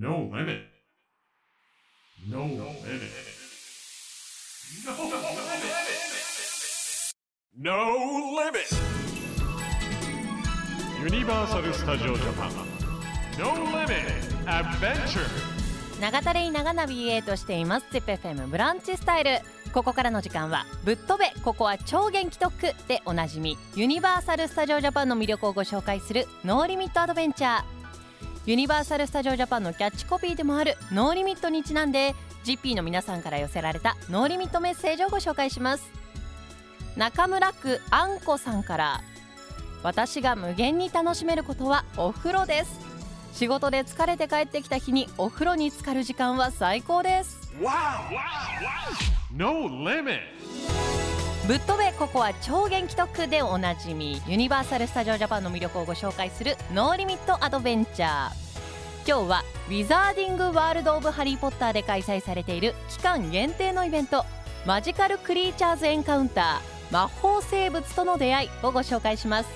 No limit. No no limit. No limit. Universal Studio Japan. No limit. Adventure. 長田レイ長ナビゲートしています ZIPFM ブランチスタイルここからの時間はぶっ飛べここは超元気特区でおなじみユニバーサル・スタジオ・ジャパンの魅力をご紹介する No Limit Adventureユニバーサル・スタジオ・ジャパンのキャッチコピーでもある No Limit にちなんで GP の皆さんから寄せられた No Limit メッセージをご紹介します。中村区あんこさんから私が無限に楽しめることはお風呂です。仕事で疲れて帰ってきた日にお風呂に浸かる時間は最高です。No limit. ぶっ飛べここは超元気特区でおなじみユニバーサル・スタジオ・ジャパンの魅力をご紹介する No Limit Adventure。今日はウィザーディング・ワールド・オブ・ハリー・ポッターで開催されている期間限定のイベントマジカル・クリーチャーズ・エンカウンター。魔法生物との出会いをご紹介します。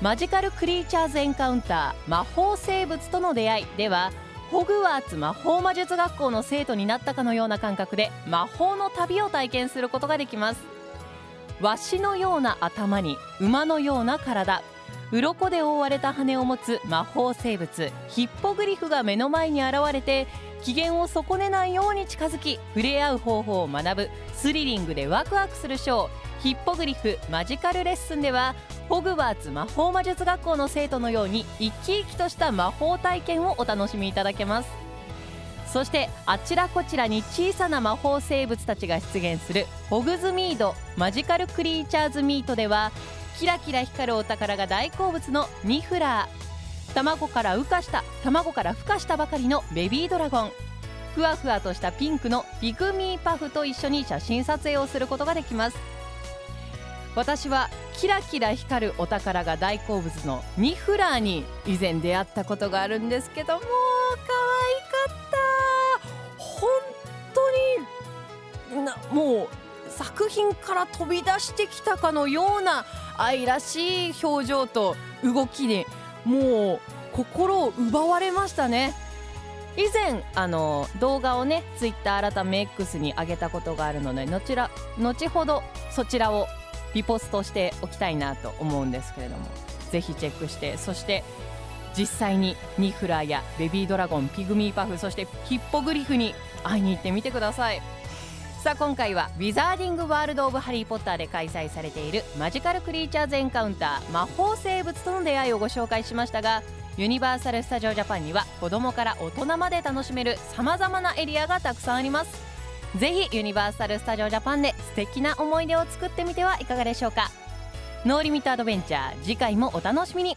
マジカル・クリーチャーズ・エンカウンター。魔法生物との出会いではホグワーツ魔法魔術学校の生徒になったかのような感覚で魔法の旅を体験することができます。ワシのような頭に馬のような体。鱗で覆われた羽を持つ魔法生物。ヒッポグリフが目の前に現れて機嫌を損ねないように近づき触れ合う方法を学ぶ。スリリングでワクワクするショー。ヒッポグリフマジカルレッスンではホグワーツ魔法魔術学校の生徒のように生き生きとした魔法体験をお楽しみいただけます。そしてあちらこちらに小さな魔法生物たちが出現するホグズミードマジカルクリーチャーズミートではキラキラ光るお宝が大好物のニフラー。卵から羽化した卵から孵化したばかりのベビードラゴン。ふわふわとしたピンクのピグミーパフと一緒に写真撮影をすることができます。私はキラキラ光るお宝が大好物のニフラーに以前出会ったことがあるんですけどもう可愛か作品から飛び出してきたかのような愛らしい表情と動きでもう心を奪われましたね。以前あの動画をねツイッター改め X に上げたことがあるので後ら後ほどそちらをリポストしておきたいなと思うんですけれどもぜひチェックしてそして実際にニフラーやベビードラゴンピグミーパフそしてヒッポグリフに会いに行ってみてください。さあ今回はウィザーディング・ワールド・オブ・ハリー・ポッターで開催されているマジカル・クリーチャーズ・エンカウンター魔法生物との出会いをご紹介しましたがユニバーサル・スタジオ・ジャパンには子供から大人まで楽しめるさまざまなエリアがたくさんあります。ぜひユニバーサル・スタジオ・ジャパンで素敵な思い出を作ってみてはいかがでしょうか。 No Limit Adventure 次回もお楽しみに。